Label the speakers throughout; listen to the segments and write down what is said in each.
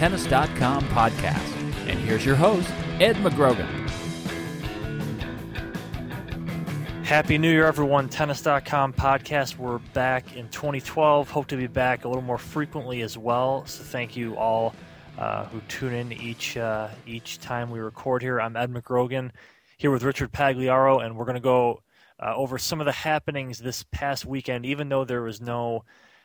Speaker 1: Tennis.com podcast. And here's your host, Ed McGrogan.
Speaker 2: Happy New Year, everyone. Tennis.com podcast. We're back in 2012. Hope to be back a little more frequently as well. So thank you all uh, who tune in each uh, each time we record here. I'm Ed McGrogan here with Richard Pagliaro, and we're going to go uh, over some of the happenings this past weekend, even though there was no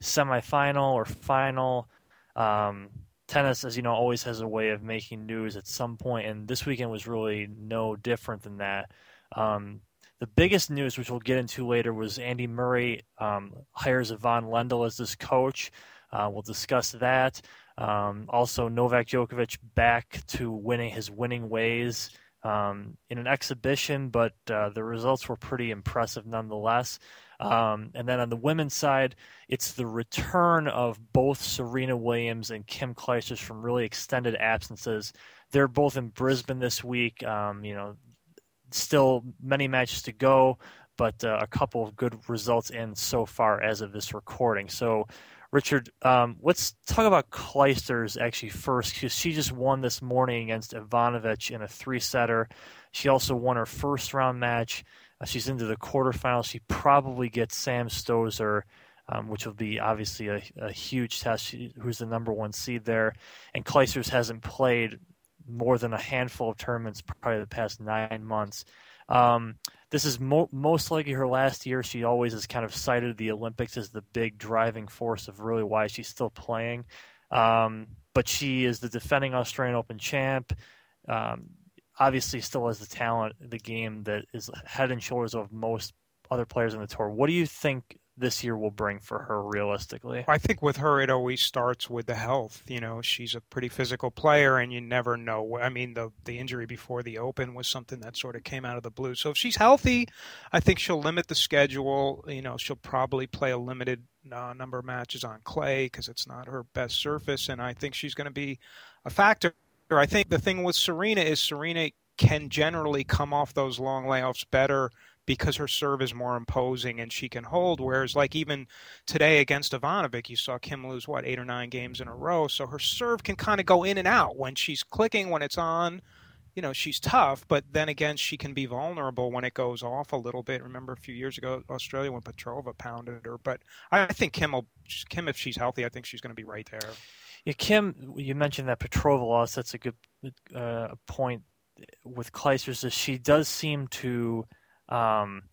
Speaker 2: semifinal or final. Um, tennis, as you know, always has a way of making news at some point, and this weekend was really no different than that. Um, the biggest news, which we'll get into later, was Andy Murray um, hires Ivan Lendl as his coach. Uh, we'll discuss that. Um, also, Novak Djokovic back to winning his winning ways um, in an exhibition, but uh, the results were pretty impressive nonetheless. Um, and then on the women's side, it's the return of both Serena Williams and Kim Clijsters from really extended absences. They're both in Brisbane this week. Um, you know, still many matches to go, but uh, a couple of good results in so far as of this recording. So Richard, um, let's talk about Clijsters actually first because she just won this morning against Ivanovic in a three-setter. She also won her first round match. Uh, she's into the quarterfinals. She probably gets Sam Stosur, um, which will be obviously a, a huge test. She, who's the number one seed there? And Clijsters hasn't played more than a handful of tournaments probably the past nine months. Um, this is mo- most likely her last year. She always has kind of cited the Olympics as the big driving force of really why she's still playing. Um, but she is the defending Australian Open champ. Um, obviously, still has the talent, the game that is head and shoulders of most other players in the tour. What do you think this year will bring for her realistically?
Speaker 3: I think with her, it always starts with the health. You know, she's a pretty physical player, and you never know. I mean, the the injury before the Open was something that sort of came out of the blue. So if she's healthy, I think she'll limit the schedule. You know, she'll probably play a limited uh, number of matches on clay because it's not her best surface, and I think she's going to be a factor. I think the thing with Serena is Serena can generally come off those long layoffs better because her serve is more imposing and she can hold. Whereas, like even today against Ivanovic, you saw Kim lose what eight or nine games in a row. So her serve can kind of go in and out when she's clicking, when it's on. You know, she's tough, but then again, she can be vulnerable when it goes off a little bit. Remember a few years ago, Australia when Petrova pounded her. But I think Kim will, Kim, if she's healthy, I think she's going to be right there.
Speaker 2: Yeah, Kim, you mentioned that Petrova loss. That's a good uh, point with Clijsters. Is she does seem to um,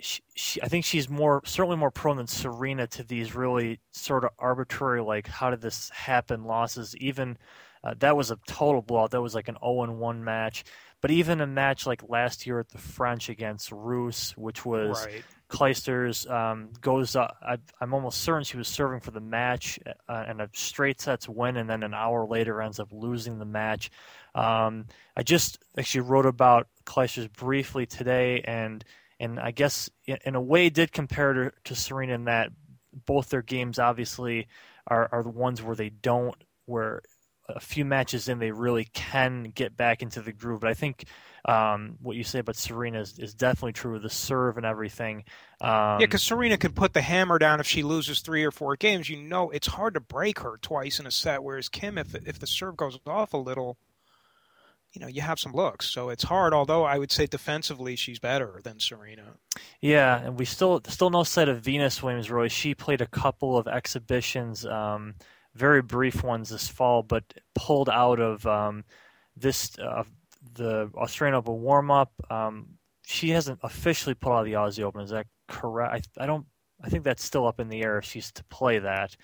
Speaker 2: she, she, I think she's more certainly more prone than Serena to these really sort of arbitrary like how did this happen losses. Even uh, that was a total blowout. That was like an 0 1 match. But even a match like last year at the French against Rus, which was
Speaker 3: right.
Speaker 2: Clijsters um, goes. Uh, I, am almost certain she was serving for the match uh, and a straight sets win, and then an hour later ends up losing the match. Um, I just actually wrote about Clijsters briefly today, and and I guess in, in a way did compare to, to Serena in that both their games obviously are, are the ones where they don't where a few matches in, they really can get back into the groove. But I think um, what you say about Serena is, is, definitely true with the serve and everything. Um,
Speaker 3: yeah, because Serena can put the hammer down if she loses three or four games. You know, it's hard to break her twice in a set. Whereas Kim, if if the serve goes off a little, you know, you have some looks. So it's hard. Although I would say defensively, she's better than Serena.
Speaker 2: Yeah, and we still still no sight of Venus Williams. Roy, she played a couple of exhibitions. Um, very brief ones this fall, but pulled out of um, this uh, the Australian Open warm up. Um, she hasn't officially pulled out of the Aussie Open. Is that correct? I, I, don't. I think that's still up in the air if she's to play that.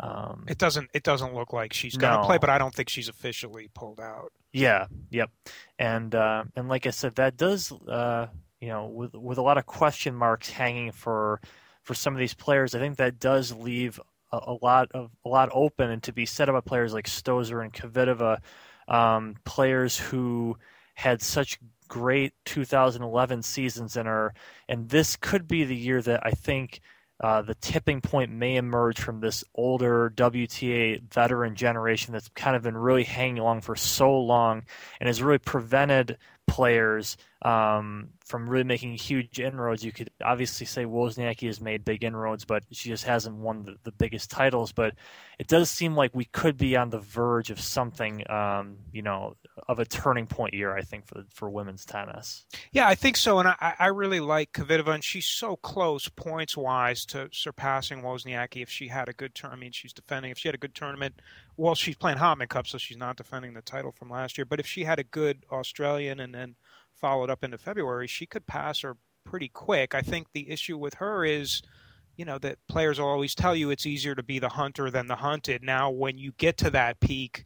Speaker 3: Um, it doesn't. It doesn't look like she's going to no. play, but I don't think she's officially pulled out.
Speaker 2: Yeah. Yep. And uh, and like I said, that does. Uh, you know, with with a lot of question marks hanging for for some of these players, I think that does leave a, a lot of a lot open and to be set up by players like Stosur and Kvitova, um, players who had such great 2011 seasons and are and this could be the year that I think uh, the tipping point may emerge from this older WTA veteran generation that's kind of been really hanging along for so long and has really prevented players um, from really making huge inroads. You could obviously say Wozniacki has made big inroads, but she just hasn't won the, the biggest titles. But it does seem like we could be on the verge of something, um, you know, of a turning point year. I think for for women's tennis.
Speaker 3: Yeah, I think so, and I, I really like Kvitova, and she's so close points wise to surpassing Wozniacki if she had a good turn. I mean, she's defending. If she had a good tournament, well, she's playing Hopman Cup, so she's not defending the title from last year. But if she had a good Australian and then followed up into February, she could pass her pretty quick. I think the issue with her is, you know, that players will always tell you it's easier to be the hunter than the hunted. Now, when you get to that peak,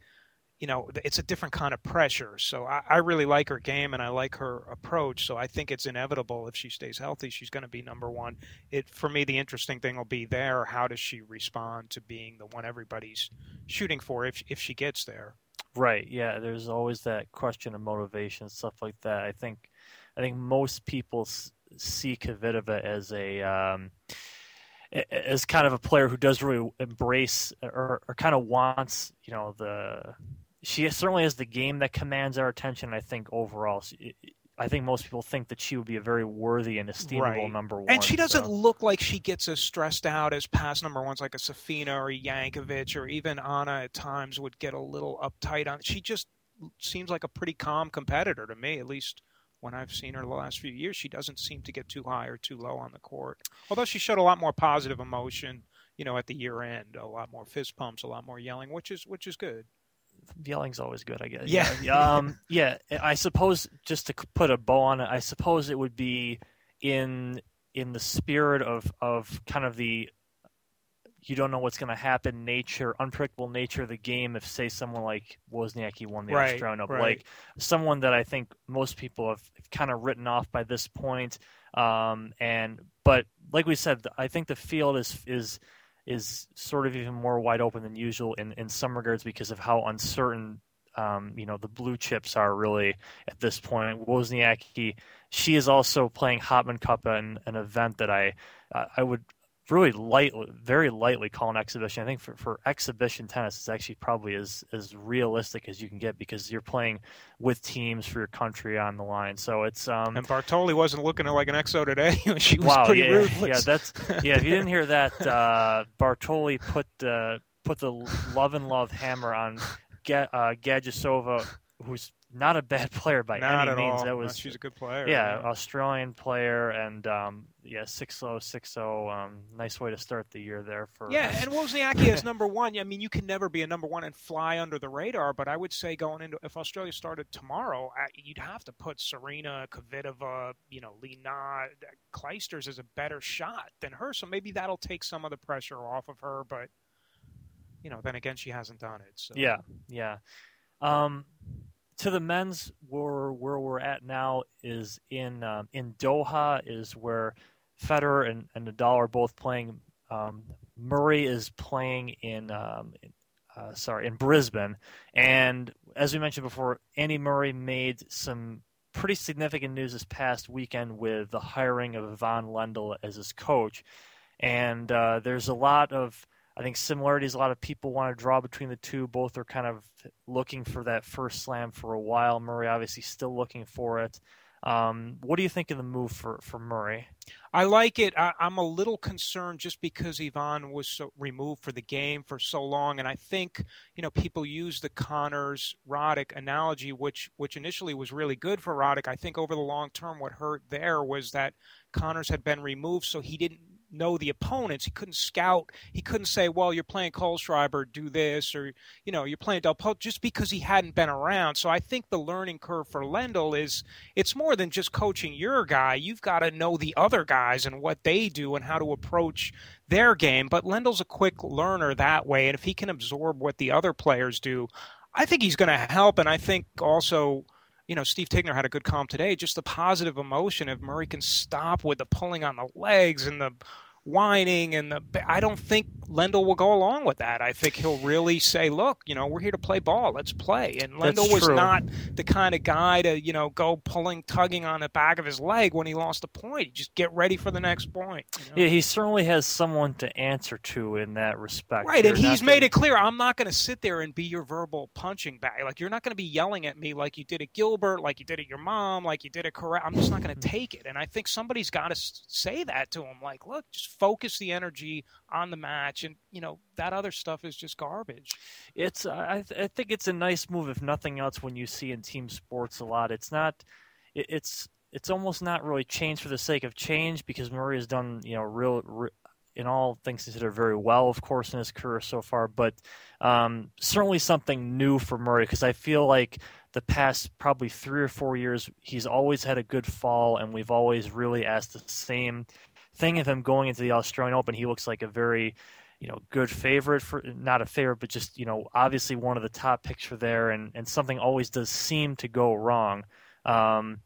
Speaker 3: you know, it's a different kind of pressure. So I, I really like her game and I like her approach. So I think it's inevitable if she stays healthy, she's going to be number one. It for me, the interesting thing will be there. How does she respond to being the one everybody's shooting for if if she gets there?
Speaker 2: Right. Yeah. There's always that question of motivation, stuff like that. I think, I think most people see Kvitova as a um, as kind of a player who does really embrace or, or kind of wants, you know, the she certainly has the game that commands our attention. I think overall, I think most people think that she would be a very worthy and estimable
Speaker 3: right.
Speaker 2: number one.
Speaker 3: And she doesn't
Speaker 2: so.
Speaker 3: look like she gets as stressed out as past number ones like a Safina or a Jankovic or even Ana at times would get a little uptight on. She just seems like a pretty calm competitor to me, at least when I've seen her the last few years. She doesn't seem to get too high or too low on the court. Although she showed a lot more positive emotion, you know, at the year end, a lot more fist pumps, a lot more yelling, which is which is good
Speaker 2: yelling's always good, I guess.
Speaker 3: Yeah.
Speaker 2: um, yeah. I suppose just to put a bow on it, I suppose it would be in in the spirit of of kind of the you don't know what's going to happen nature, unpredictable nature of the game. If say someone like Wozniacki won the
Speaker 3: right,
Speaker 2: Australian Open,
Speaker 3: right.
Speaker 2: like someone that I think most people have kind of written off by this point. Um, and but like we said, I think the field is is is sort of even more wide open than usual in, in some regards because of how uncertain um, you know the blue chips are really at this point. Wozniacki, she is also playing Hopman Cup, an, an event that I I would really lightly, very lightly call an exhibition. I think for, for exhibition tennis, it's actually probably as as realistic as you can get because you're playing with teams for your country on the line. So it's um
Speaker 3: and Bartoli wasn't looking like an exo today. she was
Speaker 2: wow,
Speaker 3: pretty
Speaker 2: yeah,
Speaker 3: ruthless.
Speaker 2: yeah, that's yeah. If you didn't hear that, uh, Bartoli put uh, put the love and love hammer on Ga- uh, who's not a bad player by
Speaker 3: Not
Speaker 2: any means.
Speaker 3: all.
Speaker 2: That was
Speaker 3: No, she's a good player.
Speaker 2: yeah, Australian player, and um, yeah, 6-0, 6-0. Um, nice way to start the year there for
Speaker 3: Yeah, and Wozniacki as number one. I mean, you can never be a number one and fly under the radar. But I would say going into if Australia started tomorrow, you'd have to put Serena, Kvitova, you know, Li Na, Clijsters as a better shot than her. So maybe that'll take some of the pressure off of her. But you know, then again, she hasn't done it. So.
Speaker 2: Yeah, yeah. Um, to the men's, where where we're at now is in um, in Doha is where Federer and, and Nadal are both playing. Um, Murray is playing in, um, uh, sorry in Brisbane, and as we mentioned before, Andy Murray made some pretty significant news this past weekend with the hiring of Ivan Lendl as his coach, and uh, there's a lot of I think similarities. A lot of people want to draw between the two. Both are kind of looking for that first slam for a while. Murray obviously still looking for it. Um, what do you think of the move for, for Murray?
Speaker 3: I like it. I, am a little concerned just because Ivan was so removed for the game for so long, and I think you know people use the Connors Roddick analogy, which which initially was really good for Roddick. I think over the long term, what hurt there was that Connors had been removed, so he didn't know the opponents. He couldn't scout. He couldn't say, "Well, you're playing Kohlschreiber, do this," or you know, you're playing Del Potro, just because he hadn't been around. So I think the learning curve for Lendl is it's more than just coaching your guy. You've got to know the other guys and what they do and how to approach their game. But Lendl's a quick learner that way, and if he can absorb what the other players do, I think he's going to help. And I think also you know, Steve Tignor had a good column today. Just the positive emotion if Murray can stop with the pulling on the legs and the whining and the I don't think Lendl will go along with that. I think he'll really say, "Look, you know, we're here to play ball. Let's play." And Lendl was not the kind of guy to, you know, go pulling tugging on the back of his leg when he lost a point. He'd just get ready for the next point. you know?
Speaker 2: Yeah, he certainly has someone to answer to in that respect.
Speaker 3: Right,
Speaker 2: You're
Speaker 3: and he's made
Speaker 2: gonna-
Speaker 3: it clear I'm not going to sit there and be your verbal punching bag. Like you're not going to be yelling at me like you did at Gilbert, like you did at your mom, like you did at Corral. I'm just not going to mm-hmm. take it. And I think somebody's got to say that to him. Like, look, just focus the energy on the match, and you know that other stuff is just garbage.
Speaker 2: It's I, th- I think it's a nice move if nothing else when you see in team sports a lot. It's not it, it's it's almost not really change for the sake of change because Murray has done you know real, re in all things considered very well, of course, in his career so far. But um, certainly something new for Murray because I feel like the past probably three or four years he's always had a good fall, and we've always really asked the same thing of him going into the Australian Open. He looks like a very you know, good favorite for not a favorite, but just you know, obviously one of the top picks for there, and and something always does seem to go wrong. Um,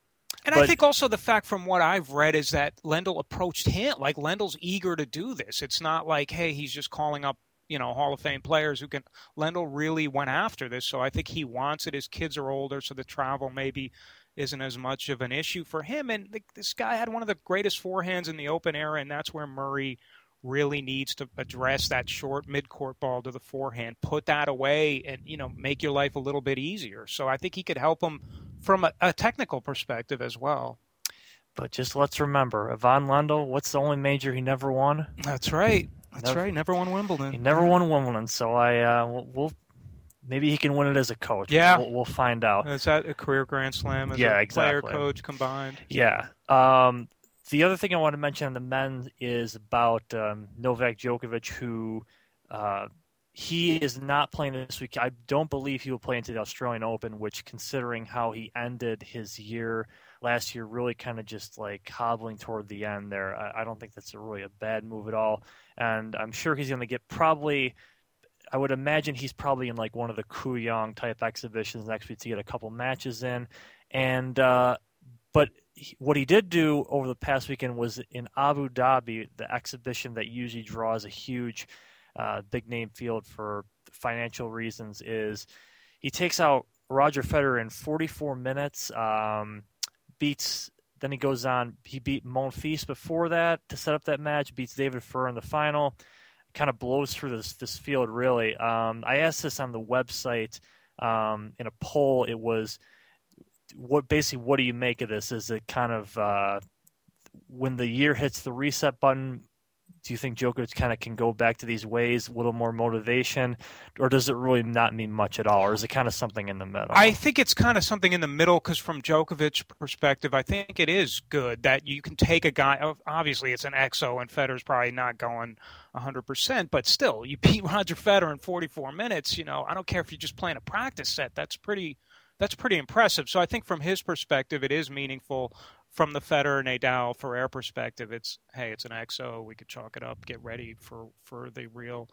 Speaker 3: And I think also the fact from what I've read is that Lendl approached him like Lendl's eager to do this. It's not like, hey, he's just calling up, you know, Hall of Fame players who can. Lendl really went after this, so I think he wants it. His kids are older, so the travel maybe isn't as much of an issue for him. And th- this guy had one of the greatest forehands in the Open era, and that's where Murray really needs to address that short mid-court ball to the forehand put that away and you know make your life a little bit easier so i think he could help him from a, a technical perspective as well
Speaker 2: but just let's remember, Ivan Lendl, what's the only major he never won?
Speaker 3: that's right that's
Speaker 2: Never-
Speaker 3: right never won Wimbledon.
Speaker 2: He never won Wimbledon, so I uh, we'll, we'll maybe he can win it as a coach.
Speaker 3: Yeah.
Speaker 2: we'll, we'll find out.
Speaker 3: is that a career grand slam as
Speaker 2: Yeah,
Speaker 3: a player coach combined
Speaker 2: Yeah. Um, the other thing I want to mention on the men is about um, Novak Djokovic, who uh, he is not playing this week. I don't believe he will play into the Australian Open, which, considering how he ended his year last year, really kind of just like hobbling toward the end there. I, I don't think that's a really a bad move at all. And I'm sure he's going to get probably. I would imagine he's probably in like one of the Kooyong type exhibitions next week to get a couple matches in, and uh, but he- what he did do over the past weekend was in Abu Dhabi, the exhibition that usually draws a huge, uh, big name field for financial reasons, is he takes out Roger Federer in 44 minutes, um, beats. Then he goes on. He beat Monfils before that to set up that match. Beats David Ferrer in the final. Kind of blows through this this field really. Um, I asked this on the website um, in a poll. It was what basically what do you make of this? Is it kind of uh, when the year hits the reset button? Do you think Djokovic kind of can go back to these ways, a little more motivation, or does it really not mean much at all, or is it kind of something in the middle?
Speaker 3: I think it's kind of something in the middle because, from Djokovic's perspective, I think it is good that you can take a guy. Obviously, it's an EXO, and Federer's probably not going 100%, but still, you beat Roger Federer in 44 minutes. You know, I don't care if you're just playing a practice set. That's pretty. That's pretty impressive. So I think from his perspective, it is meaningful. From the Federer Nadal Ferrer perspective, it's hey, it's an EXO. We could chalk it up. Get ready for for the real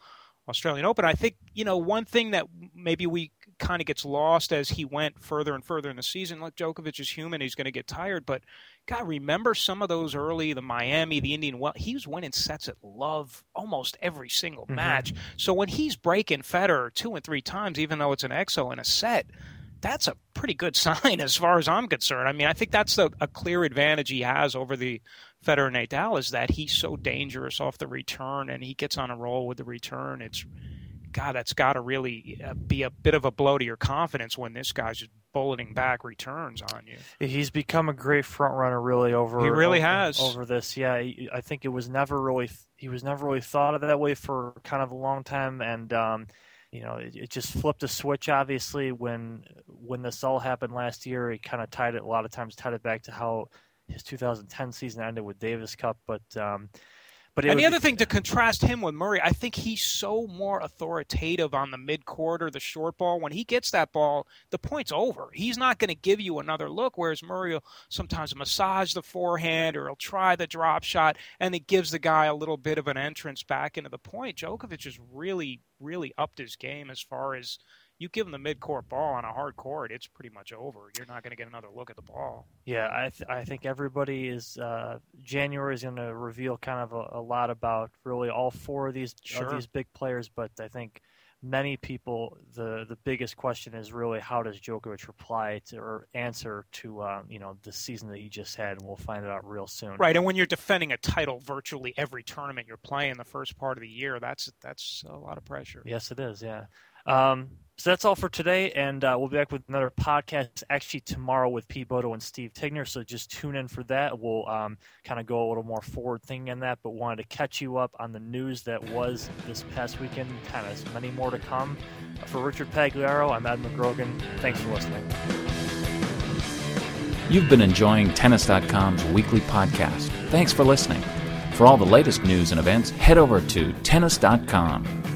Speaker 3: Australian Open. I think you know one thing that maybe we kind of gets lost as he went further and further in the season. Look, Djokovic is human; he's going to get tired. But God, remember some of those early, the Miami, the Indian. Well, he was winning sets at love almost every single
Speaker 2: Mhm.
Speaker 3: match. So when he's breaking Federer two and three times, even though it's an EXO in a set. That's a pretty good sign as far as I'm concerned. I mean, I think that's a, a clear advantage he has over the Federer Nadal is that he's so dangerous off the return and he gets on a roll with the return. It's God, that's got to really uh, be a bit of a blow to your confidence when this guy's just bulleting back returns on you.
Speaker 2: He's become a great front runner, really. Over
Speaker 3: He really
Speaker 2: over,
Speaker 3: has.
Speaker 2: over this. Yeah, I think it was never really he was never really thought of that way for kind of a long time, and um, you know, it, it just flipped a switch. Obviously, when when this all happened last year, he kind of tied it a lot of times tied it back to how his 2010 season ended with Davis Cup, but um, but
Speaker 3: And the other thing to contrast him with Murray, I think he's so more authoritative on the mid court or the short ball. When he gets that ball, the point's over. He's not going to give you another look. Whereas Murray will sometimes massage the forehand or he'll try the drop shot, and it gives the guy a little bit of an entrance back into the point. Djokovic has really, really upped his game as far as you give him the mid-court ball on a hard court, it's pretty much over. You're not going to get another look at the ball.
Speaker 2: Yeah, I th- I think everybody is uh, January is going to reveal kind of a, a, lot about really all four of these
Speaker 3: sure.
Speaker 2: of these big players, but I think many people the the biggest question is really how does Djokovic reply to or answer to uh, you know the season that he just had, and we'll find it out real soon.
Speaker 3: Right, and when you're defending a title virtually every tournament you're playing the first part of the year, that's that's a lot of pressure.
Speaker 2: Yes, it is. Yeah. Um, so that's all for today, and uh, we'll be back with another podcast actually tomorrow with Pete Bodo and Steve Tignor. So just tune in for that. We'll um, kind of go a little more forward thinking in that, but wanted to catch you up on the news that was this past weekend. Kind of many more to come. For Richard Pagliaro, I'm Ed McGrogan. Thanks for listening.
Speaker 1: You've been enjoying Tennis.com's weekly podcast. Thanks for listening. For all the latest news and events, head over to Tennis.com.